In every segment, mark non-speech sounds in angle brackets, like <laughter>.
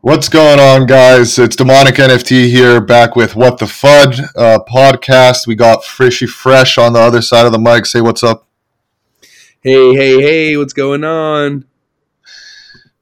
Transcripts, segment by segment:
What's going on, guys? It's Demonic NFT here, back with What the Fud uh, podcast. We got Frishy Fresh on the other side of the mic. Say what's up, Hey, hey, hey, what's going on?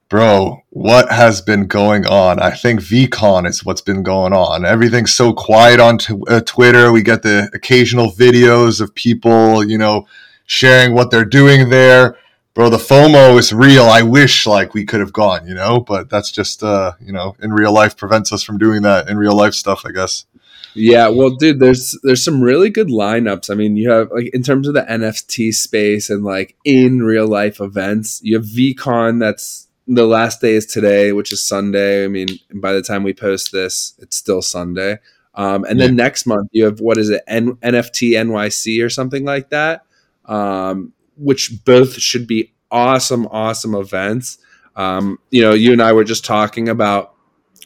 bro. What has been going on? I think VeeCon is what's been going on. Everything's so quiet on t- uh, Twitter. We get the occasional videos of people, you know, sharing what they're doing there. Bro, the FOMO is real. I wish like we could have gone, you know, but that's just uh, you know, in real life prevents us from doing that in real life stuff, I guess. Yeah, well, dude, there's there's some really good lineups. I mean, you have like in terms of the NFT space and like in real life events, you have VeeCon. That's the last day is today, which is Sunday. I mean, by the time we post this, it's still Sunday. Um, and then next month you have what is it, N- NFT NYC or something like that, um, which both should be awesome, awesome events. Um, you know, you and I were just talking about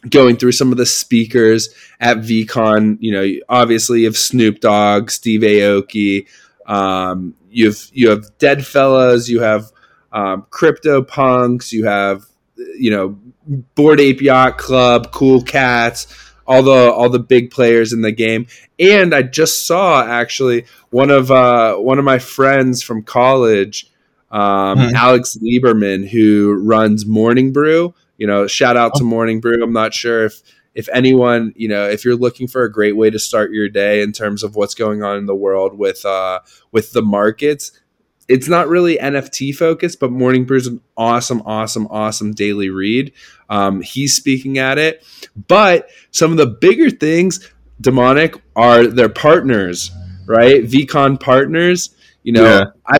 going through some of the speakers at VeeCon. You know, obviously you have Snoop Dogg, Steve Aoki, um, you have you have Deadfellaz, you have um, Crypto Punks, you have you know Bored Ape Yacht Club, Cool Cats, all the all the big players in the game. And I just saw actually one of uh, one of my friends from college. Um, Hmm. Alex Lieberman, who runs Morning Brew, you know, shout out to Morning Brew. I'm not sure if if anyone, you know, if you're looking for a great way to start your day in terms of what's going on in the world with uh with the markets, it's not really NFT focused, but Morning Brew is an awesome, awesome, awesome daily read. Um, he's speaking at it, but some of the bigger things, demonic, are their partners, right? VeeCon partners. You know, Yeah. I,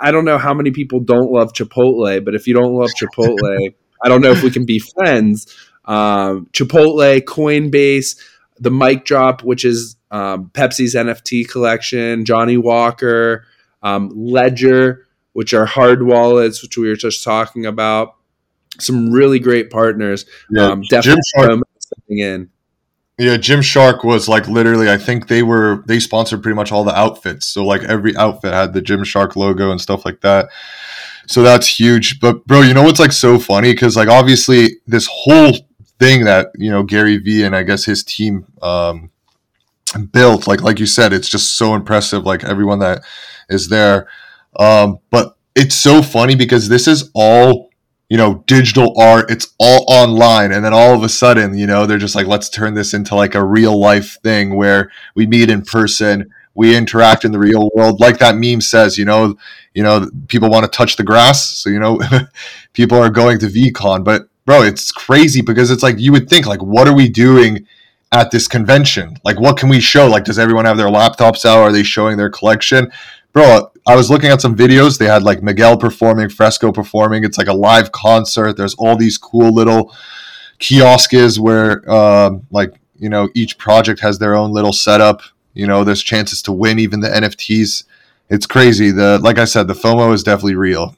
I don't know how many people don't love Chipotle, but if you don't love Chipotle, I don't know if we can be friends. Um, Chipotle, Coinbase, the Mic Drop, which is um, Pepsi's NFT collection, Johnnie Walker, um, Ledger, which are hard wallets, which we were just talking about. Some really great partners. Yeah, um, definitely Gymshark stepping in. Yeah, Gymshark was like literally. I think they were they sponsored pretty much all the outfits. So like every outfit had the Gymshark logo and stuff like that. So that's huge. But bro, you know what's like so funny? Because like obviously this whole thing that you know Gary Vee and I guess his team um, built, like like you said, it's just so impressive. Like everyone that is there. Um, but it's so funny because this is all you know digital art it's all online. And then all of a sudden you know they're just like let's turn this into like a real life thing where we meet in person we interact in the real world. Like that meme says you know you know people want to touch the grass so you know <laughs> people are going to VeeCon. But bro it's crazy because it's like you would think like what are we doing at this convention? Like what can we show? Like does everyone have their laptops out? Are they showing their collection bro i was looking at some videos they had like miguel performing fresco performing it's like a live concert there's all these cool little kiosks where um, like you know each project has their own little setup you know there's chances to win even the nfts it's crazy the like i said the fomo is definitely real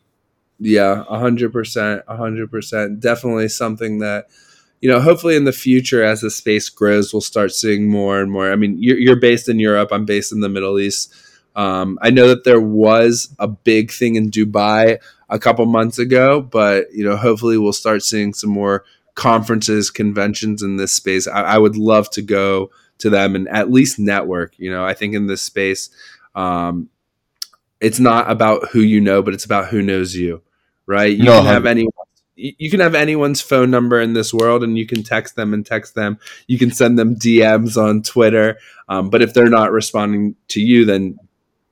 Yeah, hundred percent, hundred percent. Definitely something that you know. Hopefully, in the future, as the space grows, we'll start seeing more and more. I mean, you're, you're based in Europe. I'm based in the Middle East. Um, I know that there was a big thing in Dubai a couple months ago, but you know, hopefully, we'll start seeing some more conferences, conventions in this space. I, I would love to go to them and at least network. You know, I think in this space, um, it's not about who you know, but it's about who knows you, right? You No, can have anyone. You can have anyone's phone number in this world, and you can text them and text them. You can send them DMs on Twitter, um, but if they're not responding to you, then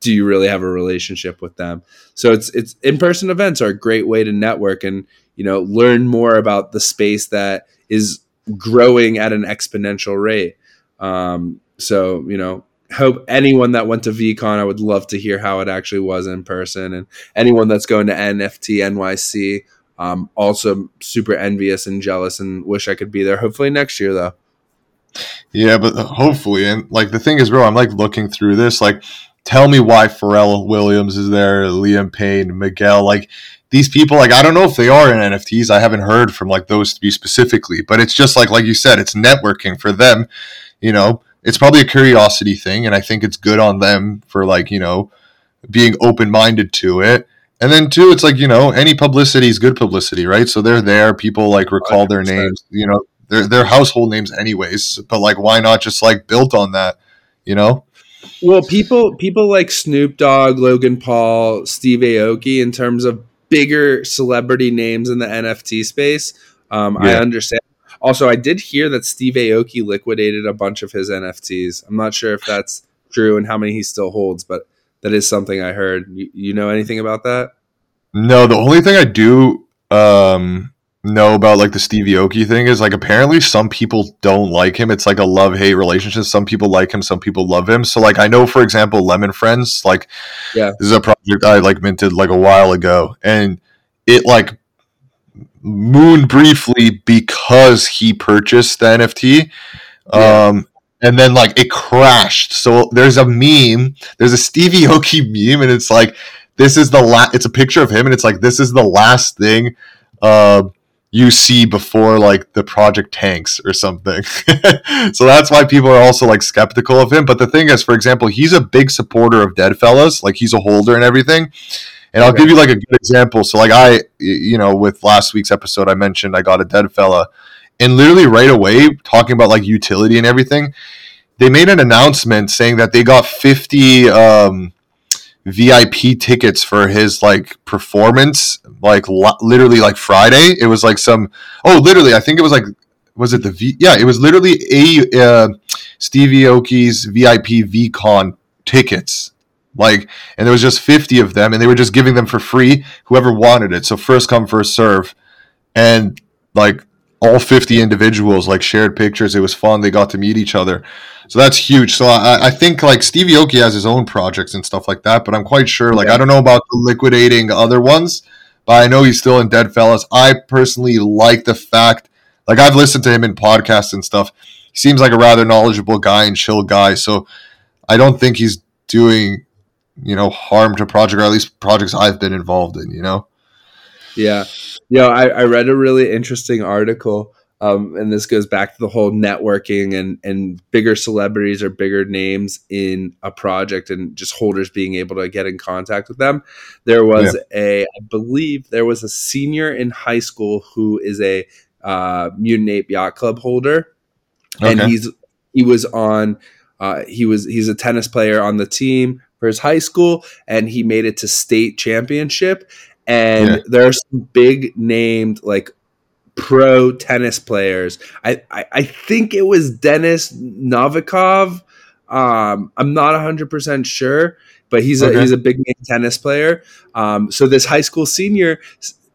do you really have a relationship with them? So it's it's in person events are a great way to network and you know learn more about the space that is growing at an exponential rate. Um, so you know hope anyone that went to VeeCon, I would love to hear how it actually was in person, and anyone that's going to NFT NYC, um, also super envious and jealous, and wish I could be there. Hopefully next year, though. Yeah, but hopefully, and like the thing is, bro, I'm like looking through this. Like, tell me why Pharrell Williams is there, Liam Payne, Miguel. Like these people, like I don't know if they are in NFTs. I haven't heard from like those three specifically, but it's just like like you said, it's networking for them. You know, it's probably a curiosity thing, and I think it's good on them for like you know being open minded to it. and then two, it's like you know, any publicity is good publicity, right? So they're there. People like recall 100%. their names. You know, they're they're household names anyways. But like, why not just like built on that? You know. Well, people people like Snoop Dogg, Logan Paul, Steve Aoki in terms of bigger celebrity names in the NFT space. Um, yeah. I understand. Also, I did hear that Steve Aoki liquidated a bunch of his NFTs. I'm not sure if that's true and how many he still holds, but that is something I heard. You, you know anything about that? No, the only thing I do um, know about like the Stevie Aoki thing is like apparently some people don't like him. It's like a love hate relationship. Some people like him, some people love him. So like I know for example, Lemon Friends, like yeah, this is a project I like minted like a while ago, and it like mooned briefly because he purchased the NFT. Yeah. Um, and then like it crashed. So there's a meme, there's a Stevie Aoki meme, and it's like this is the last. It's a picture of him, and it's like this is the last thing uh, you see before like the project tanks or something. <laughs> so that's why people are also like skeptical of him. But the thing is, for example, he's a big supporter of Deadfellaz. Like he's a holder and everything. And I'll give you like a good example. So like I, you know, with last week's episode, I mentioned I got a dead fella, and literally right away talking about like utility and everything, they made an announcement saying that they got fifty um, VIP tickets for his like performance, like lo- literally like Friday. It was like some oh, literally, I think it was like was it the V? Yeah, it was literally a uh, Stevie Aoki's VIP VeeCon tickets like, and there was just 50 of them, and they were just giving them for free, whoever wanted it. So first come, first serve. And like all 50 individuals like shared pictures. It was fun. They got to meet each other. So that's huge. So I, I think like Stevie Aoki has his own projects and stuff like that, but I'm quite sure, like, yeah. I don't know about liquidating other ones, but I know he's still in Deadfellaz. I personally like the fact, like, I've listened to him in podcasts and stuff. He seems like a rather knowledgeable guy and chill guy. So I don't think he's doing you know harm to project or at least projects I've been involved in. You know. Yeah, yeah. I, I read a really interesting article. Um, and this goes back to the whole networking and and bigger celebrities or bigger names in a project and just holders being able to get in contact with them. There was yeah. a, I believe there was a senior in high school who is a uh, Mutant Ape Yacht Club holder, okay. and he's he was on. Uh, he was he's a tennis player on the team for his high school, and he made it to state championship. And yeah. there are some big named like pro tennis players. I, I, I think it was Denis Novikov. Um, I'm not 100% sure, but he's a, he's a big name tennis player. Um, so this high school senior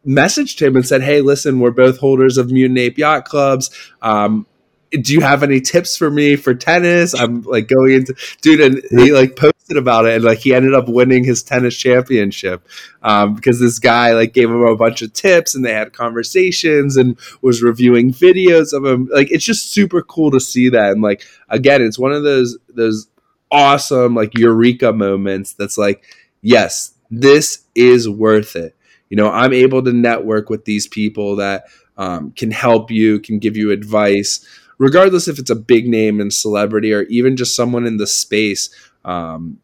messaged him and said, "Hey, listen, we're both holders of Mutant Ape Yacht Clubs. Um, do you have any tips for me for tennis? I'm like going into dude, and he like posted about it, and like he ended up winning his tennis championship um, because this guy like gave him a bunch of tips, and they had conversations and was reviewing videos of him. Like it's just super cool to see that, and like again, it's one of those those awesome like eureka moments. That's like, yes, this is worth it. You know, I'm able to network with these people that um, can help you, can give you advice regardless if it's a big name and celebrity or even just someone in the space. Um,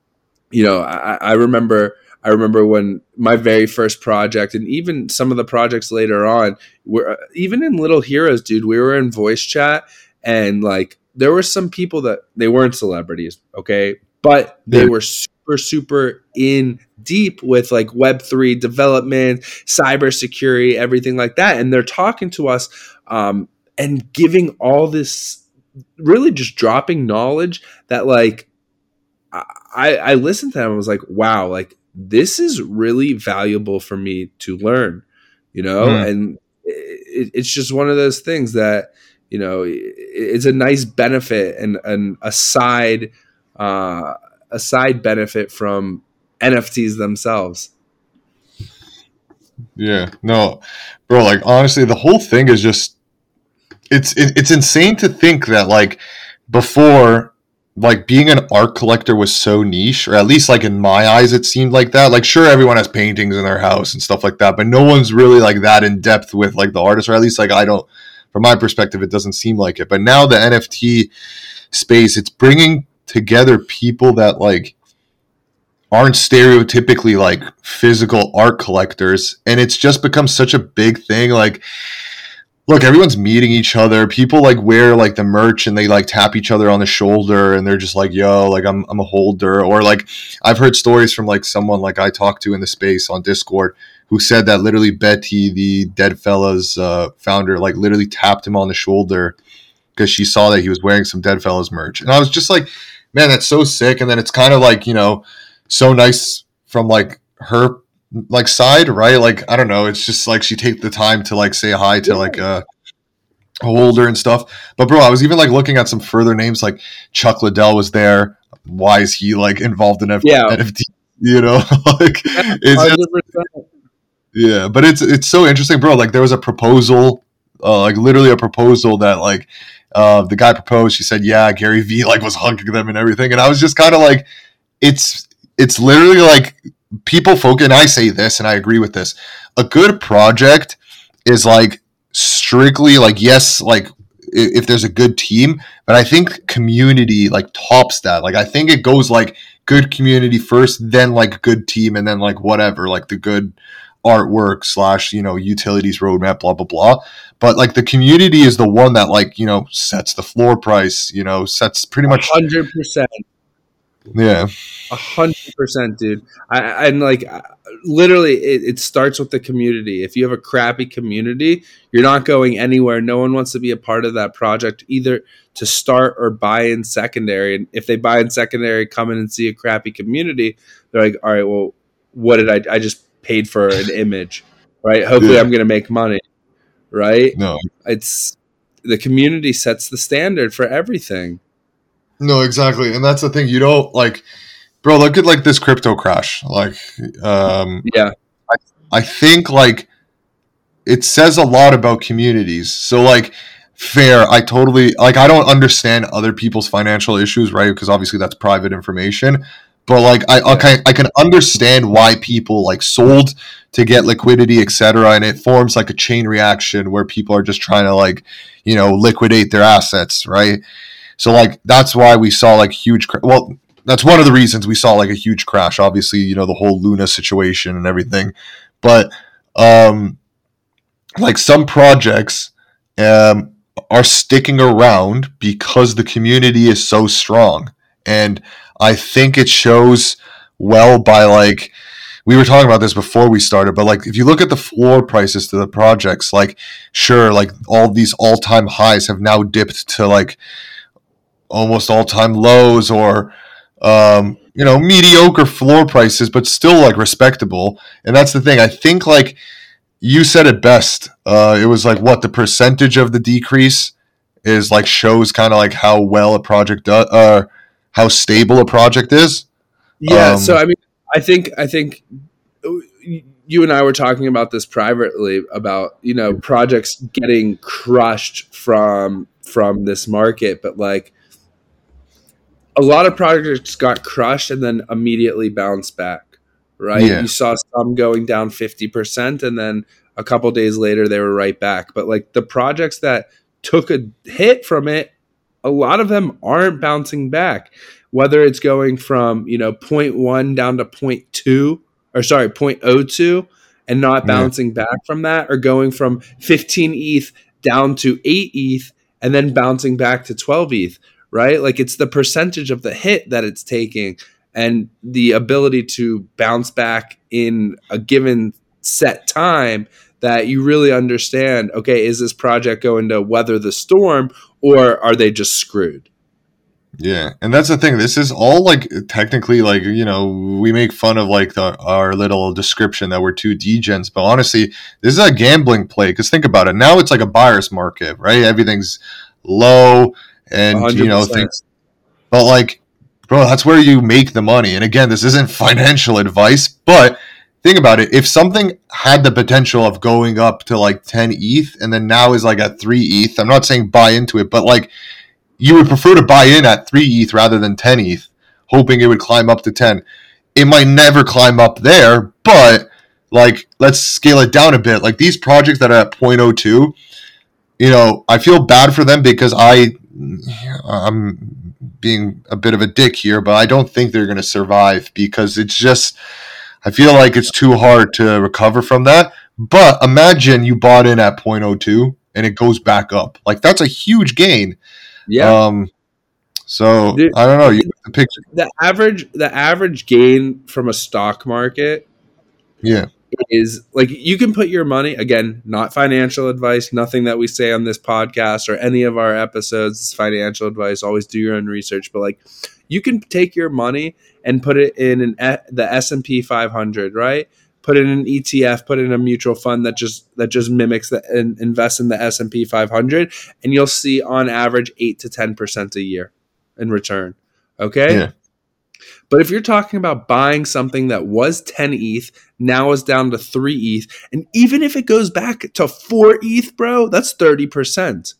you know, I, I remember. I remember when my very first project, and even some of the projects later on, were even in Little Heroes, dude. We were in voice chat, and like there were some people that they weren't celebrities, okay, but they were super, super in deep with like Web three development, cybersecurity, everything like that, and they're talking to us um, and giving all this really just dropping knowledge that like I I listened to them I was like, wow, like this is really valuable for me to learn, you know, mm. and it, it's just one of those things that you know it's a nice benefit and, and a side uh, a side benefit from NFTs themselves. Yeah, no, bro. Like honestly, the whole thing is just it's it, it's insane to think that like before like being an art collector was so niche or at least like in my eyes it seemed like that. Like sure everyone has paintings in their house and stuff like that but no one's really like that in depth with like the artist or at least like i don't from my perspective it doesn't seem like it. But now the nft space it's bringing together people that like aren't stereotypically like physical art collectors and it's just become such a big thing. Like look everyone's meeting each other. People like wear like the merch and they like tap each other on the shoulder and they're just like yo like i'm, I'm a holder. Or like i've heard stories from like someone like i talked to in the space on discord who said that literally betty the Deadfellaz uh, founder like literally tapped him on the shoulder because she saw that he was wearing some Deadfellaz merch. And i was just like man that's so sick. And then it's kind of like you know so nice from like her like side, right? Like I don't know, it's just like she take the time to like say hi to like a holder and stuff. But bro, I was even like looking at some further names like Chuck Liddell was there. Why is he like involved in Yeah. NFT? You know, <laughs> like it's just 100%. yeah, but it's it's so interesting, bro. Like there was a proposal, uh, like literally a proposal that like uh, the guy proposed. She said, "Yeah, Gary Vee like was hugging them and everything," and I was just kind of like, it's it's literally like people focus. And I say this, and I agree with this. A good project is like strictly like yes, like if there's a good team, but I think community like tops that. Like I think it goes like good community first, then like good team, and then like whatever, like the good artwork slash you know utilities roadmap, blah blah blah. But like the community is the one that like you know sets the floor price, you know sets pretty much hundred percent, yeah a hundred percent, dude. I, and like uh, literally, it, it starts with the community. If you have a crappy community, you're not going anywhere. No one wants to be a part of that project, either to start or buy in secondary. And if they buy in secondary, come in and see a crappy community, they're like, all right, well, what did I? I just paid for an image, right? Hopefully, Yeah. I'm going to make money, right? no It's the community sets the standard for everything. No, exactly. And that's the thing. You don't like bro, look at like this crypto crash. Like um Yeah, I think like it says a lot about communities. So like fair, I totally like I don't understand other people's financial issues, right? Because obviously that's private information. But like I okay, I can understand why people like sold to get liquidity, etc. And it forms like a chain reaction where people are just trying to like, you know, liquidate their assets, right? So like that's why we saw like huge. Cr- well, that's one of the reasons we saw like a huge crash. Obviously, you know the whole Luna situation and everything, but um, like some projects um are sticking around because the community is so strong, and I think it shows well by like we were talking about this before we started, but like if you look at the floor prices to the projects, like sure, like all these all time highs have now dipped to like almost all time lows or um, you know mediocre floor prices, but still like respectable. And that's the thing. I think like you said it best. Uh, it was like what the percentage of the decrease is like shows kind of like how well a project does, uh, how stable a project is. Yeah, Um, so I mean, I think I think you and I were talking about this privately about you know projects getting crushed from from this market, but like a lot of projects got crushed and then immediately bounced back. Right, Yeah. you saw some going down fifty percent, and then a couple days later they were right back. But like the projects that took a hit from it, a lot of them aren't bouncing back whether it's going from you know 0.1 down to 0.2 or sorry 0.02 and not Yeah. bouncing back from that or going from 15 eth down to 8 eth and then bouncing back to 12 eth right like it's the percentage of the hit that it's taking and the ability to bounce back in a given set time that you really understand okay is this project going to weather the storm or are they just screwed Yeah, and that's the thing. This is all like technically like you know we make fun of like the, our little description that we're two degens, but honestly, this is a gambling play. Because think about it. Now it's like a buyer's market, right? Everything's low, and you know things. But like, bro, that's where you make the money. And again, this isn't financial advice, but think about it. If something had the potential of going up to like ten ETH, and then now is like at three ETH, I'm not saying buy into it, but like you would prefer to buy in at 3 ETH rather than 10 ETH, hoping it would climb up to 10. It might never climb up there, but like let's scale it down a bit. Like these projects that are at 0.02, you know, I feel bad for them because I I'm being a bit of a dick here, but I don't think they're going to survive because it's just I feel like it's too hard to recover from that. But imagine you bought in at 0.02 and it goes back up. Like that's a huge gain. Yeah. Um, so Dude, I don't know. You the picture. The average the average gain from a stock market. Yeah. Is like you can put your money again, not financial advice, nothing that we say on this podcast or any of our episodes is financial advice. Always do your own research, but like you can take your money and put it in an the S and P 500, right? Put it in an ETF, put in a mutual fund that just that just mimics the and invest in the S and P 500, and you'll see on average eight to ten percent a year in return. Okay. Yeah. But if you're talking about buying something that was 10 ETH, now is down to 3 ETH, and even if it goes back to 4 ETH, bro, that's 30%.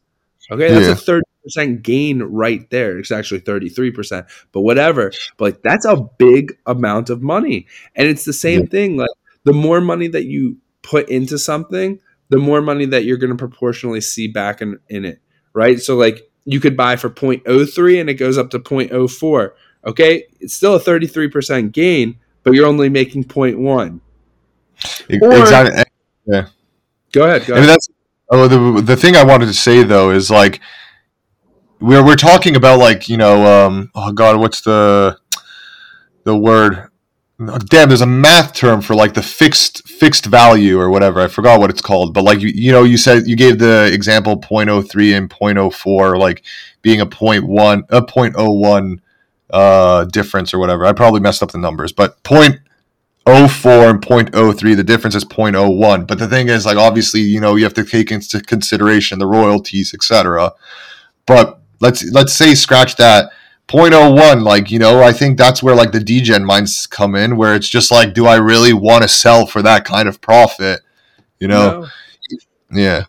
Okay, that's yeah. a 30 percent gain right there. It's actually 33%, but whatever. But like that's a big amount of money. And it's the same yeah. thing. Like the more money that you put into something, the more money that you're going to proportionally see back in, in it. Right. So like you could buy for 0.03 and it goes up to 0.04. Okay. It's still a 33% gain, but you're only making 0.1. Exactly. Yeah. Go ahead. Go I mean, that's oh, the, the thing I wanted to say though is like, we're we're talking about like you know um, oh god what's the the word damn there's a math term for like the fixed fixed value or whatever i forgot what it's called but like you you know you said you gave the example 0.03 and 0.04 like being a 0.1 a 0.01 uh difference or whatever. I probably messed up the numbers but 0.04 and 0.03 the difference is 0.01 but the thing is like obviously you know you have to take into consideration the royalties etc but let's let's say scratch that. 0.01 like you know i think that's where like the degen minds come in where it's just like do i really want to sell for that kind of profit? You know? No. yeah.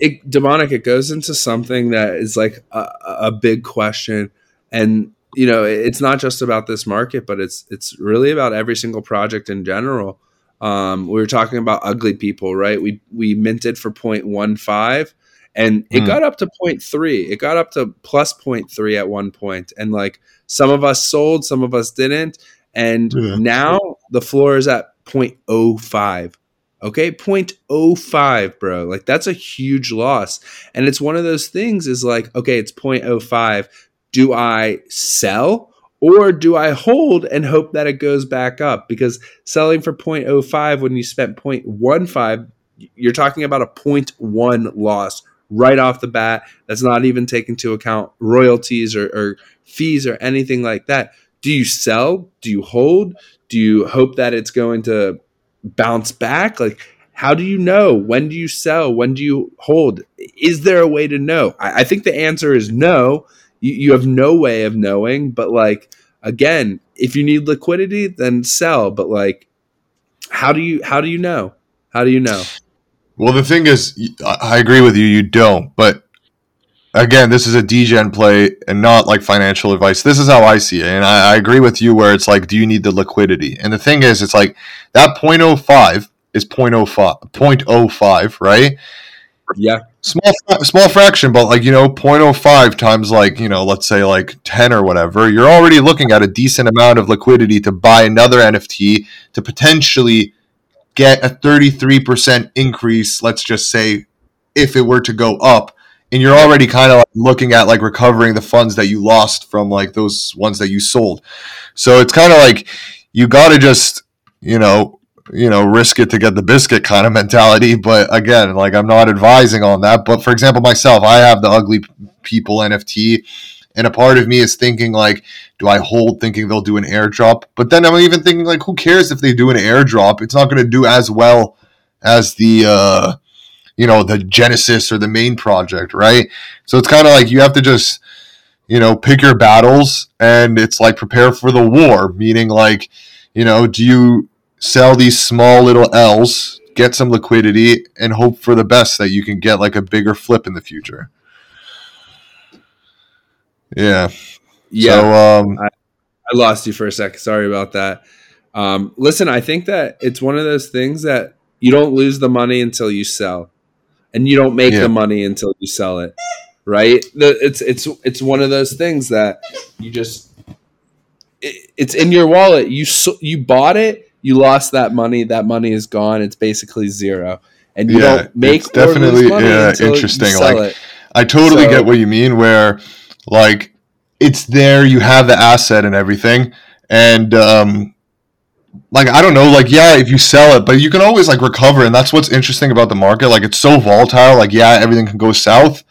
It demonic it goes into something that is like a, a big question. And you know it's not just about this market but it's it's really about every single project in general. Um, we were talking about ugly people right? We we minted for 0.15 and it mm. got up to 0.3 it got up to plus 0.3 at one point and like some of us sold some of us didn't and yeah. now the floor is at 0.05 okay? 0.05 bro. Like that's a huge loss. And it's one of those things is like okay it's 0.05 do i sell or do I hold and hope that it goes back up? Because selling for 0.05 when you spent 0.15, you're talking about a 0.1 loss right off the bat. That's not even taking into account royalties or, or fees or anything like that. Do you sell? Do you hold? Do you hope that it's going to bounce back? Like, how do you know? When do you sell? When do you hold? Is there a way to know? I, I think the answer is no. You, you have no way of knowing. But, like, again, if you need liquidity, then sell. But, like, how do you how do you know? How do you know? Well, the thing is, I agree with you. You don't, but again, this is a degen play and not like financial advice. This is how I see it, and I, I, agree with you. Where it's like, do you need the liquidity? And the thing is, it's like that 0.05 is 0.05, 0.05 right? Yeah, small small fraction, but like you know, 0.05 times like you know, let's say like 10 or whatever. You're already looking at a decent amount of liquidity to buy another NFT to potentially get a 33% increase, let's just say, if it were to go up. And you're already kind of like looking at like recovering the funds that you lost from like those ones that you sold. So it's kind of like you got to just, you know, you know, risk it to get the biscuit kind of <laughs> mentality. But again, like I'm not advising on that. But for example, myself, I have the ugly people NFT and a part of me is thinking like, do I hold thinking they'll do an airdrop? But then I'm even thinking like, who cares if they do an airdrop? It's not going to do as well as the uh, you know the Genesis or the main project, right? So it's kind of like you have to just you know pick your battles, and it's like prepare for the war. Meaning like, you know, do you sell these small little L's, get some liquidity, and hope for the best that you can get like a bigger flip in the future? Yeah. Yeah. So, um, I, I lost you for a sec. Sorry about that. Um, listen, I think that it's one of those things that you don't lose the money until you sell, and you don't make yeah. the money until you sell it. right? The, it's it's it's one of those things that you just it, it's in your wallet. You you bought it, you lost that money. That money is gone. It's basically zero, and you yeah, don't make definitely yeah interesting. Like it. I totally so, get what you mean. Where like it's there, you have the asset and everything, and um, like I don't know, like yeah, if you sell it, but you can always like recover, and that's what's interesting about the market. Like it's so volatile. Like yeah, everything can go south,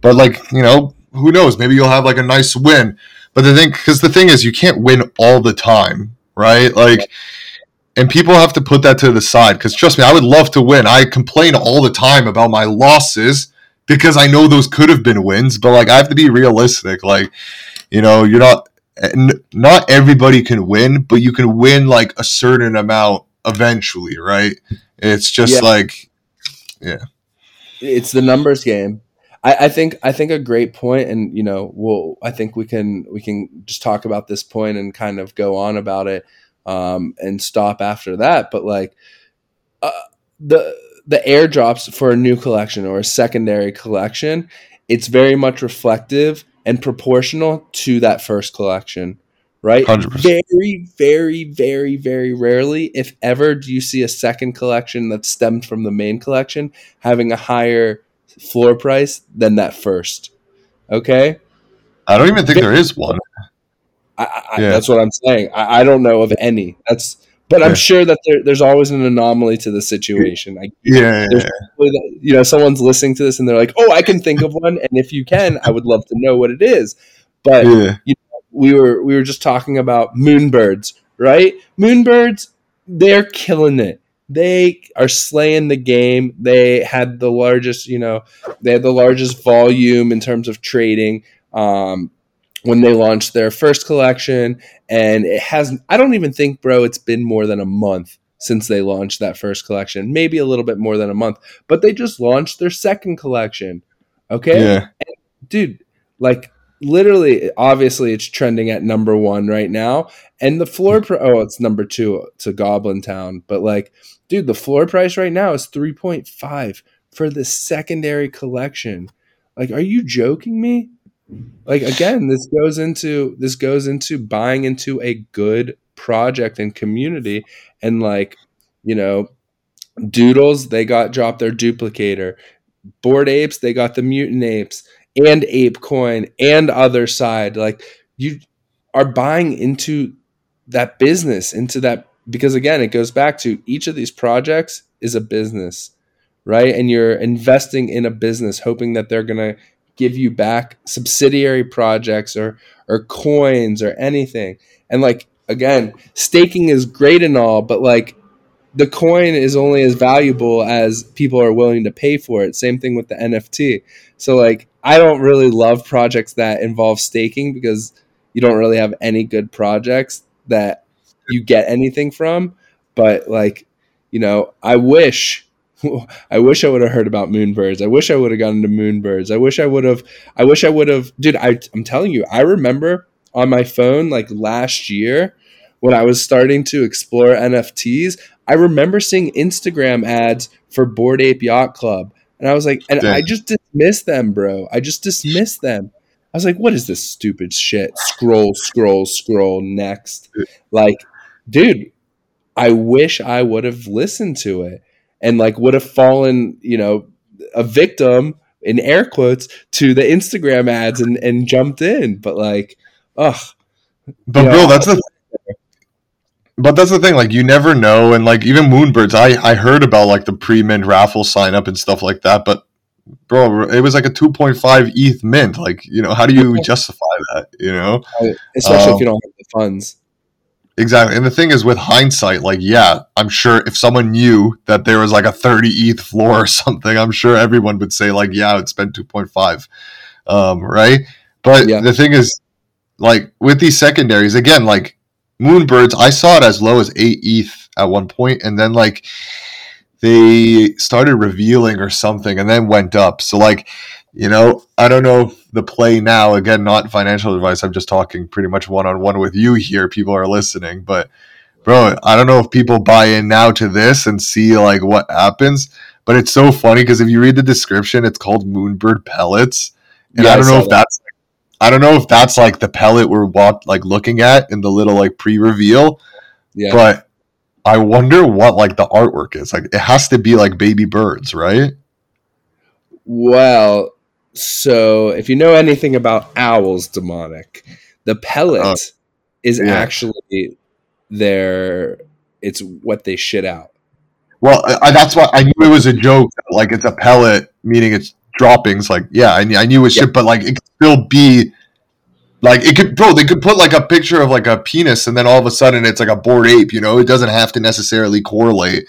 but like you know, who knows? Maybe you'll have like a nice win. But the thing, because the thing is, you can't win all the time, right? Like, and people have to put that to the side. Because trust me, I would love to win. I complain all the time about my losses because I know those could have been wins. But like, I have to be realistic. Like, you know, you're not not everybody can win, but you can win like a certain amount eventually, right? It's just yeah. like, yeah, it's the numbers game. I, I, think I think a great point, and you know, we'll I think we can we can just talk about this point and kind of go on about it um, and stop after that. But like uh, the the airdrops for a new collection or a secondary collection, it's very much reflective and proportional to that first collection, right? 100%. Very, very, very, very rarely, if ever, do you see a second collection that stemmed from the main collection having a higher floor price than that first. Okay. I don't even think there is one. I, I, yeah. That's what I'm saying. I, I, don't know of any. That's, but I'm sure that there, there's always an anomaly to the situation. Yeah, you know, someone's listening to this and they're like, "Oh, I can think of one," and if you can, I would love to know what it is. But yeah. you know, we were we were just talking about moonbirds, right? Moonbirds, they're killing it they are slaying the game. They had the largest, you know, they had the largest volume in terms of trading um, when they launched their first collection, and it hasn't I don't even think, bro, it's been more than a month since they launched that first collection. Maybe a little bit more than a month, but they just launched their second collection. Okay, yeah. And, dude, like literally obviously it's trending at number one right now and the floor pro oh it's number two to goblin town but like dude, the floor price right now is 3.5 for the secondary collection. Like, are you joking me? Like again, this goes into this goes into buying into a good project and community and like, you know, Doodles, they got dropped their duplicator. bored apes, they got the mutant apes and ape coin and other side Like you are buying into that business, into that because again, it goes back to each of these projects is a business, right? And you're investing in a business, hoping that they're going to give you back subsidiary projects or or coins or anything. And like again, staking is great and all, but like the coin is only as valuable as people are willing to pay for it. Same thing with the NFT. So like I don't really love projects that involve staking because you don't really have any good projects that you get anything from. But like, you know, I wish <laughs> I wish I would have heard about moonbirds. I wish I would have gotten into moonbirds. I wish I would have I wish I would have dude, I I'm telling you, I remember on my phone like last year when I was starting to explore NFTs, I remember seeing Instagram ads for Bored Ape Yacht Club. And I was like, and Damn. I just dismissed them, bro. I just dismissed them. I was like, what is this stupid shit? Scroll, scroll, scroll, next. Like, dude, I wish I would have listened to it and like would have fallen, you know, a victim in air quotes to the Instagram ads and, and jumped in. But like, ugh. But bro, know, that's the but that's the thing, like you never know, and like even Moonbirds, I I heard about like the pre-mint raffle sign up and stuff like that, but bro, it was like a two point five ETH mint. Like, you know, how do you <laughs> justify that? You know, especially um, if you don't have the funds. Exactly. And the thing is, with hindsight, like, yeah, I'm sure if someone knew that there was like a 30 ETH floor or <laughs> something, I'm sure everyone would say, like, yeah, it's been 2.5. Um, right. But yeah. the thing is, like, with these secondaries, again, like, Moonbirds, I saw it as low as 8 ETH at one point, and then, like, they started revealing or something and then went up. So, like, you know, I don't know the play now. Again, not financial advice. I'm just talking pretty much one on one with you here. People are listening, but bro, I don't know if people buy in now to this and see like what happens. But it's so funny because if you read the description, it's called Moonbird Pellets, and Yeah, I I don't know if that. that's I don't know if that's like the pellet we're walk, like looking at in the little like pre-reveal, Yeah. but I wonder what like the artwork is. Like it has to be like baby birds, right? Well, so if you know anything about owls, demonic, the pellet Oh, is yeah. actually their. It's what they shit out. Well, I, I- that's why I knew it was a joke. Like it's a pellet, meaning it's droppings. Like yeah, I, knew- I knew it was Yeah. shit, but like it could still be. Like it could, bro. They could put like a picture of like a penis, and then all of a sudden it's like a bored ape. You know, it doesn't have to necessarily correlate,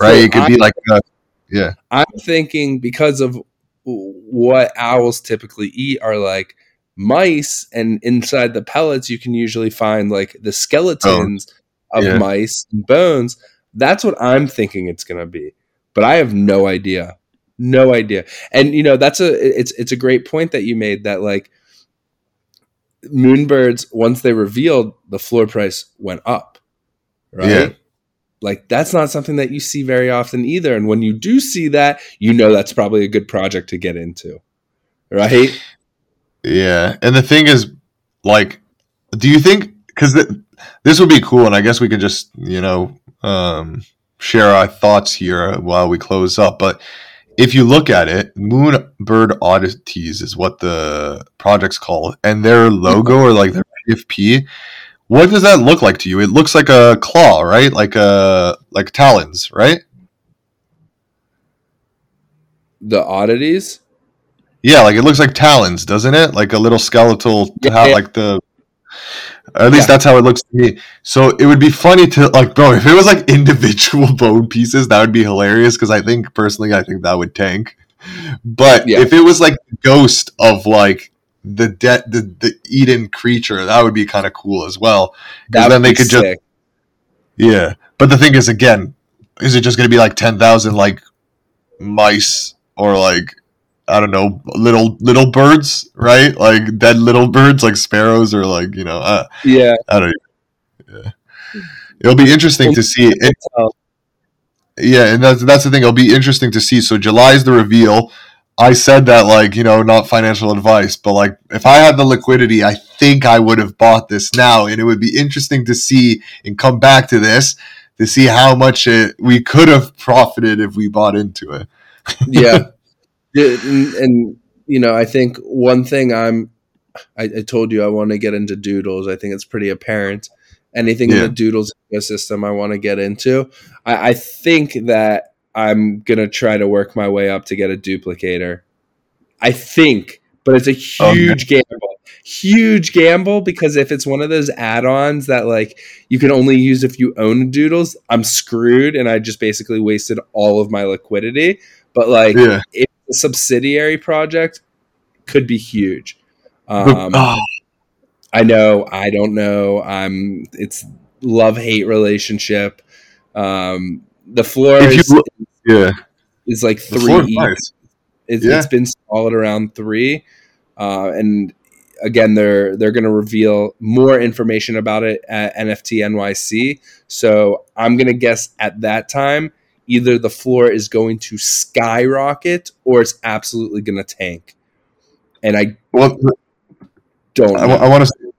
right? So it could be like, a, yeah, I'm thinking because of what owls typically eat are like mice, and inside the pellets you can usually find like the skeletons of Yeah. mice and bones. That's what I'm thinking it's gonna be, but I have no idea, no idea. And you know that's a it's it's a great point that you made that like moonbirds once they revealed the floor price went up, right? Like that's not something that you see very often either. And when you do see that, you know that's probably a good project to get into. Right? yeah. And the thing is, like, do you think because th- this would be cool, and I guess we could just you know um, share our thoughts here while we close up, but. If you look at it, Moonbird Oddities is what the project's called, and their logo <laughs> or like their PFP. What does that look like to you? It looks like a claw, right? Like a like talons, right? The oddities. Yeah, like it looks like talons, doesn't it? Like a little skeletal, Yeah, ta- yeah. like the. At least Yeah. that's how it looks to me. So it would be funny to like, bro. If it was like <laughs> individual bone pieces, that would be hilarious. Because I think personally, I think that would tank. But if it was like the ghost of like the de- the the Eden creature, that would be kind of cool as well. That then they could just yeah. But the thing is, again, is it just going to be like ten thousand like mice or like I don't know little little birds, right? Like dead little birds, like sparrows or like you know uh, Yeah. I don't. Yeah. It'll be interesting to see. It, yeah, and that's that's the thing. It'll be interesting to see. So July is the reveal. I said that like you know not financial advice, but like if I had the liquidity, I think I would have bought this now, and it would be interesting to see and come back to this to see how much it, we could have profited if we bought into it. <laughs> yeah. Yeah, and, and you know, I think one thing I'm I, I told you I want to get into doodles. I think it's pretty apparent. Anything in the doodles ecosystem I want to get into. I, I think that I'm gonna try to work my way up to get a duplicator. I think, but it's a Okay. huge gamble. Huge gamble because if it's one of those add-ons that like you can only use if you own doodles, I'm screwed and I just basically wasted all of my liquidity. But like Yeah. if the subsidiary project could be huge. Um, ah, I know, I don't know. I'm it's love hate relationship. Um, the floor is, look, yeah, is like the floor is three. nice. It's, Yeah. it's been solid around three, uh, and again, they're they're going to reveal more information about it at NFT NYC. So I'm going to guess at that time, either the floor is going to skyrocket or it's absolutely going to tank. And I Well, don't. I, know. want to.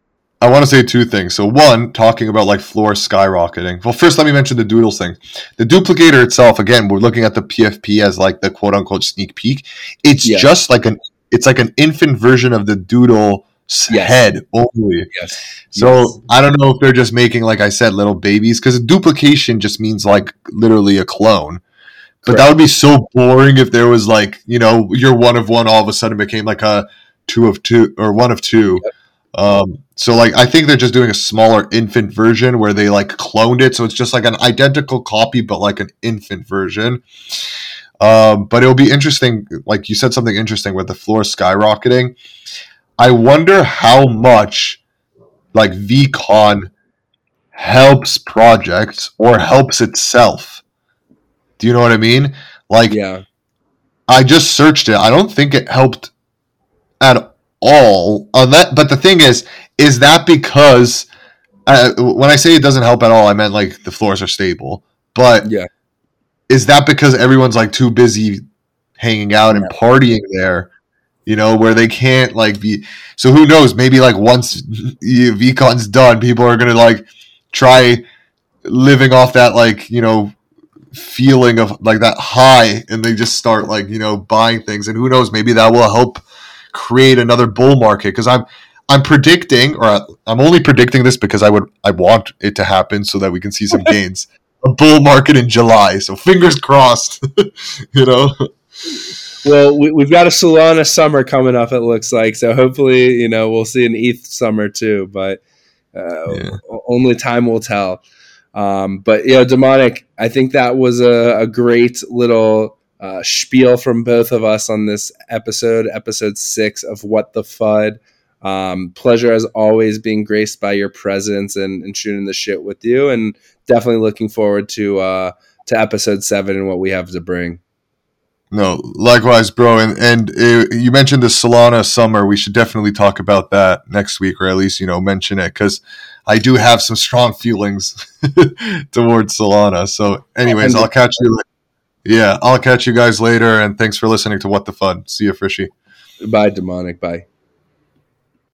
I want to say two things. So one, talking about like floor skyrocketing. Well, first let me mention the doodles thing. The duplicator itself, again, we're looking at the PFP as like the quote unquote sneak peek. It's just like an it's like an infant version of the doodle Yes. head only. yes. So Yes. I don't know if they're just making, like I said, little babies because duplication just means like literally a clone. But that would be so boring if there was like you know you're one of one all of a sudden became like a two of two or one of two. Um, so like I think they're just doing a smaller infant version where they like cloned it, so it's just like an identical copy but like an infant version. Um, but it'll be interesting. Like you said, something interesting with the floor skyrocketing. I wonder how much like VeeCon helps projects or helps itself. Do you know what I mean? Like Yeah. I just searched it. I don't think it helped at all. On that, but the thing is, is that because uh, when I say it doesn't help at all, I meant like the floors are stable. But Yeah. is that because everyone's like too busy hanging out and partying there you know, where they can't like be. So who knows? Maybe like once <laughs> VeeCon's done, people are gonna like try living off that like you know feeling of like that high, and they just start like you know buying things, and who knows? Maybe that will help create another bull market because I'm. I'm predicting, or I'm only predicting this because I would I want it to happen so that we can see some <laughs> gains. A bull market in July, so fingers crossed. <laughs> you know. Well, we, have got a Solana summer coming up. It looks like so. Hopefully, you know, we'll see an ETH summer too, but uh, yeah. only time will tell. Um, but yeah, demonic. I think that was a, a great little uh, spiel from both of us on this episode, episode six of What the Fud. Um, pleasure as always being graced by your presence and, and shooting the shit with you, and definitely looking forward to uh, to episode seven and what we have to bring. No, likewise, bro. And and uh, you mentioned the Solana summer. We should definitely talk about that next week, or at least you know mention it because I do have some strong feelings <laughs> towards Solana. So, anyways, I'll catch you. Yeah, I'll catch you guys later. And thanks for listening to What the Fud. See you, Frishy. Bye, demonic. Bye.